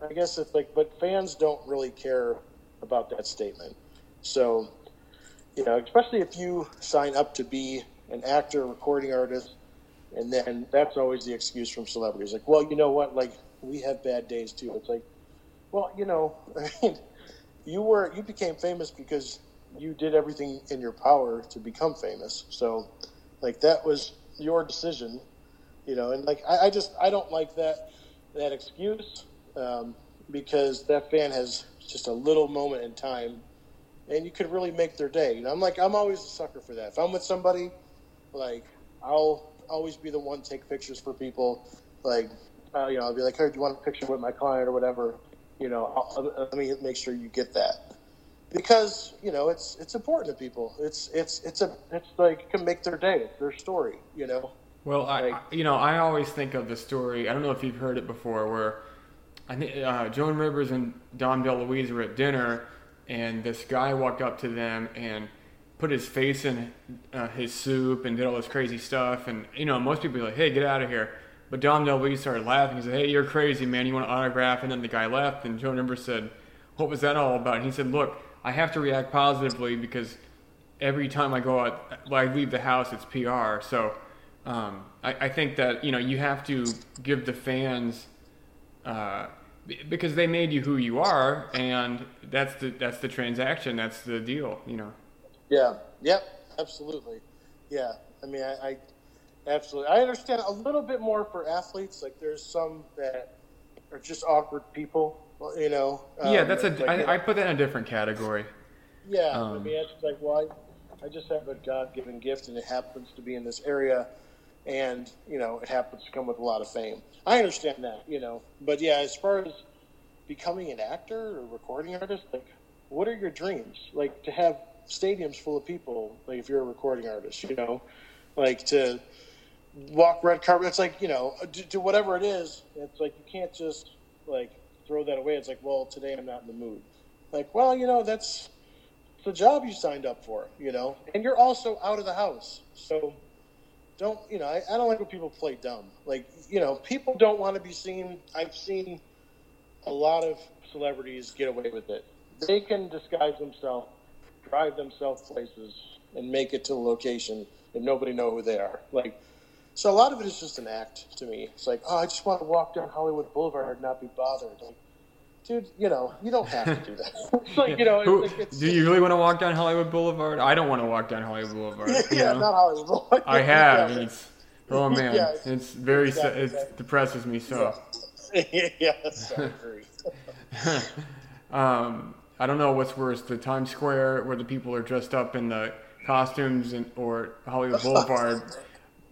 I guess it's like, but fans don't really care about that statement. So, you know, especially if you sign up to be an actor, recording artist, and then that's always the excuse from celebrities. Like, well, you know what? Like, we have bad days too. It's like, well, you know, I mean, you were you became famous because you did everything in your power to become famous. So, like, that was your decision, you know. And like, I, I just I don't like that that excuse um, because that fan has just a little moment in time, and you could really make their day. You know, I'm like I'm always a sucker for that. If I'm with somebody, like I'll always be the one to take pictures for people. Like, uh, you know, I'll be like, hey, do you want a picture with my client or whatever? You know, I'll- let me make sure you get that because you know it's it's important to people. It's it's it's a it's like it can make their day. It's their story. You know. Well, I, I- you know, I always think of the story. I don't know if you've heard it before, where I think uh, Joan Rivers and Dom DeLuise were at dinner, and this guy walked up to them and put his face in uh, his soup and did all this crazy stuff. And you know, most people are like, "Hey, get out of here!" But Dom DeLuise started laughing. He said, "Hey, you're crazy, man. You want an autograph?" And then the guy left, and Joan Rivers said, "What was that all about?" And he said, "Look, I have to react positively because." every time I go out, I leave the house, it's PR. So um, I, I think that you know you have to give the fans uh, because they made you who you are, and that's the that's the transaction, that's the deal. You know. Yeah. Yep. Absolutely. Yeah. I mean, I, I absolutely. I understand a little bit more for athletes. Like, there's some that are just awkward people. You know. yeah, um, that's a. like, you I, know, I put that in a different category. Yeah, I Um, mean, it's like, well, I, I just have a God given gift and it happens to be in this area and, you know, it happens to come with a lot of fame. I understand that, you know. But yeah, as far as becoming an actor or recording artist, like, what are your dreams? Like, to have stadiums full of people, like, if you're a recording artist, you know, like to walk red carpet. It's like, you know, do, do whatever it is. It's like, you can't just, like, throw that away. It's like, well, today I'm not in the mood. Like, well, you know, that's the job you signed up for, you know, and you're also out of the house. So don't, you know, I, I don't like when people play dumb. Like, you know, people don't want to be seen. I've seen a lot of celebrities get away with it. They can disguise themselves, drive themselves places, and make it to a location and nobody know who they are. Like, so a lot of it is just an act to me. It's like, oh, I just want to walk down Hollywood Boulevard and not be bothered. Like, dude, you know, you don't have to do that. it's like, you know, it's, Who, like, it's do you really want to walk down Hollywood Boulevard? I don't want to walk down Hollywood Boulevard. yeah, yeah, not Hollywood Boulevard. I have, Yeah, and it's oh man, Yeah, it's very sa- exactly, it exactly. depresses me so. yes, I agree. um, I don't know what's worse, the Times Square where the people are dressed up in the costumes, and, or Hollywood Boulevard.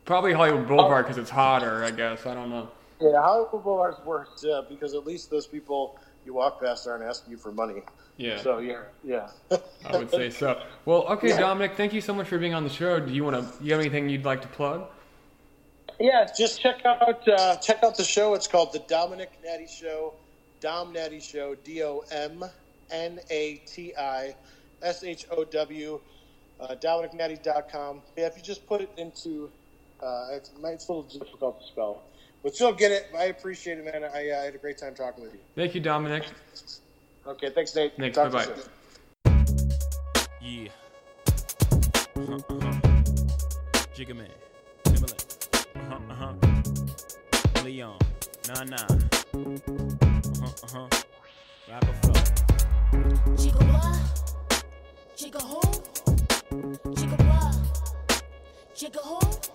Probably Hollywood Boulevard because it's hotter, I guess. I don't know. Yeah, Hollywood Boulevard's worse, yeah, because at least those people you walk past aren't asking you for money. Yeah. So yeah, yeah. I would say so. Well, okay, Yeah. Dominick, thank you so much for being on the show. Do you want to? You have anything you'd like to plug? Yeah, just check out uh, check out the show. It's called the Dominick Natti Show. Dom Natti Show. D O M N A T I S H O W. Uh, DominicNatty.com. Yeah, if you just put it into, uh, it's, it's a little difficult to spell, but you'll get it. I appreciate it, man. I, uh, I had a great time talking with you. Thank you, Dominick. Okay, thanks, Nate. Thanks, Talk to you bye-bye. soon. Yeah. Uh-huh, uh-huh. Jigga Man. Timberlake. Uh-huh, uh-huh. Leon. Nah, nah. Uh-huh, uh-huh. Rapper flow. Chica what? Chica who? Jigga what? Jigga who?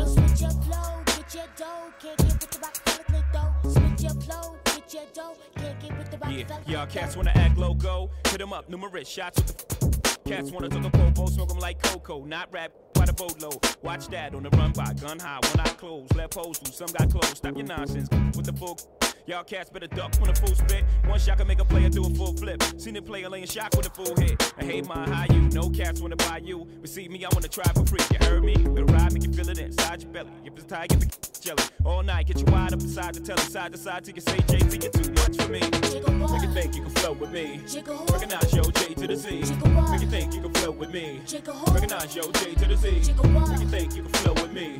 Yo, switch your flow, get your dough. Can't get with the Rockefeller click though. Switch your flow, get your dough. Can't get with the Yeah, Rockefeller y'all cats wanna act low loco. Hit 'em up, numerous shots with the. F Cats wanna talk a popo, smoke 'em like cocoa. Not rap by the boatload. Watch that on the run by, gun high, one eye closed. Left hoes loose, some got closed. Stop your nonsense with the full. Y'all cats better duck when a full spit. One shot can make a player do a full flip. Seen a player laying shock with a full hit. I hate my high you. No cats wanna buy you. Receive me, I wanna try for free. You heard me? Ride, make you feel your belly. If it's tight, get the jelly. All night, get you wide up inside the telly. Side to side till you say JT, you're too much for me. Make you think you can flow with me. Recognize yo J to the Z. Make you think you can flow with me. Recognize yo J to the Z. Make you think you can flow with me.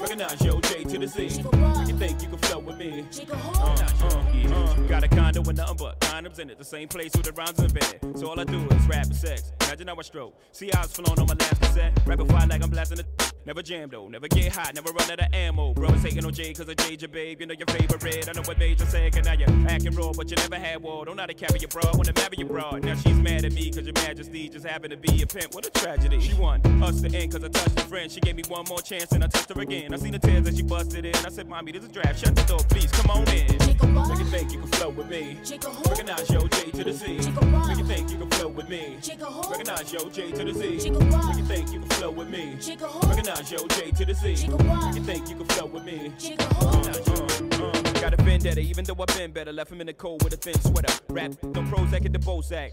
Recognize yo J to the Z. Make you think you can flow with me. Uh, uh, uh. Got a condo with nothing but condoms in it. The same place with the rhymes invented. So all I do is rap and sex. Imagine how I stroke. See how it's flowing on my last cassette. Rapid fire like I'm blasting the. Never jam though, never get hot, never run out of ammo. Bro, it's hating on J cause I Jade your babe. You know your favorite. Red, I know what made you sick and now you're acting raw, but you never had war. Don't know how to carry your broad, wanna marry your broad. Now she's mad at me cause your majesty just happened to be a pimp. What a tragedy. She want us to end cause I touched a friend. She gave me one more chance and I touched her again. I seen the tears as she busted in. I said, Mommy, this is a draft. Shut the door, please. Come on in. Make you think you can flow with me. Recognize yo J to the Z. Make you think you can flow with me. Recognize yo J to the Z. Make you think you can flow with me. Recognize yo J to the Z. You think you can flow with me. Uh, uh, uh. Got a vendetta, even though I've been better. Left him in the cold with a thin sweater. Rap, no Prozac at the Bozak.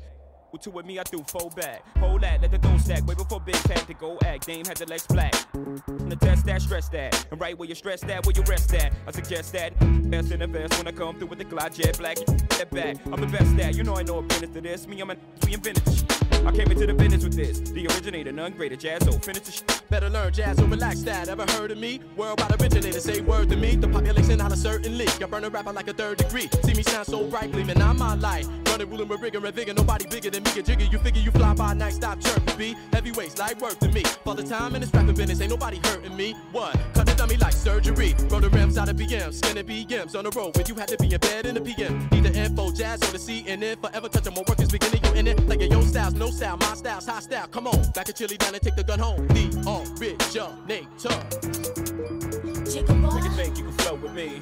With two with me, I threw four back. Hold that, let the dough stack. Way before Big had to go act. Dame had the legs black. And the test that, stress that. And right where you stress that, where you rest at. I suggest that. Best in the best when I come through with the Glide jet black. Step back. I'm the best at. You know I know a business to this. Me, I'm a we invented. I came into the business with this. The originator, none greater. jazz, Jazzo, finish the shit. Better learn jazz so relax that. Ever heard of me? Worldwide originator, say word to me. The population out a certain league. I burn a rapper like a third degree. See me shine so bright, gleaming on my light. Running, ruling with rigor and vigor. Nobody bigger than me. Get jigger, you figure you fly by night, stop chirping, B. Heavyweights, light work to me. For the time in this rapping business, ain't nobody hurting me. What? Cut the dummy like surgery. Roll the rims out of BM, skinning BMs on the road when you had to be in bed in the PM. The info, jazz or the CNN. Forever touching my work is beginning, you in it. Like a yo styles, no style, my style's high style. Come on, back a chili down and take the gun home. The originator. Make you think you can flow with me.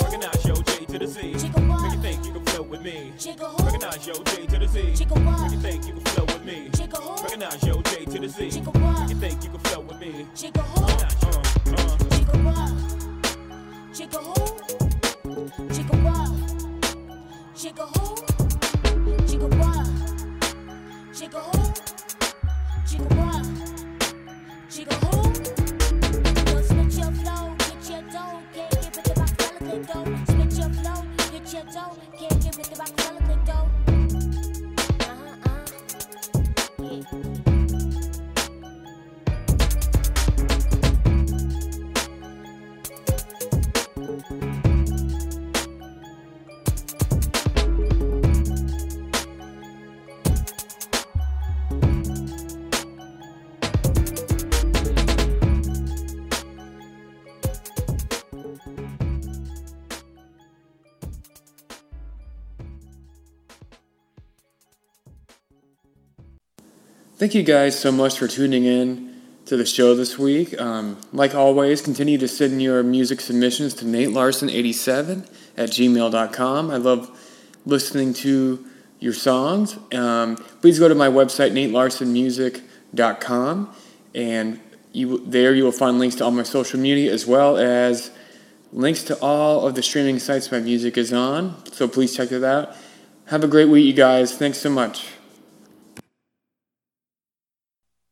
Recognize yo J to the Z. Make you think you can flow with me. Recognize yo J to the Z. Make you think you can flow with me. Recognize yo J to the Z. Make you think you can flow with me. Uh, uh. Jigga who? Jigga what? Jigga who? Thank you guys so much for tuning in to the show this week. Um, like always, continue to send your music submissions to Nate Larson87 at gmail.com. I love listening to your songs. Um, please go to my website, natelarsonmusic.com, and you, there you will find links to all my social media as well as links to all of the streaming sites my music is on. So please check that out. Have a great week, you guys. Thanks so much.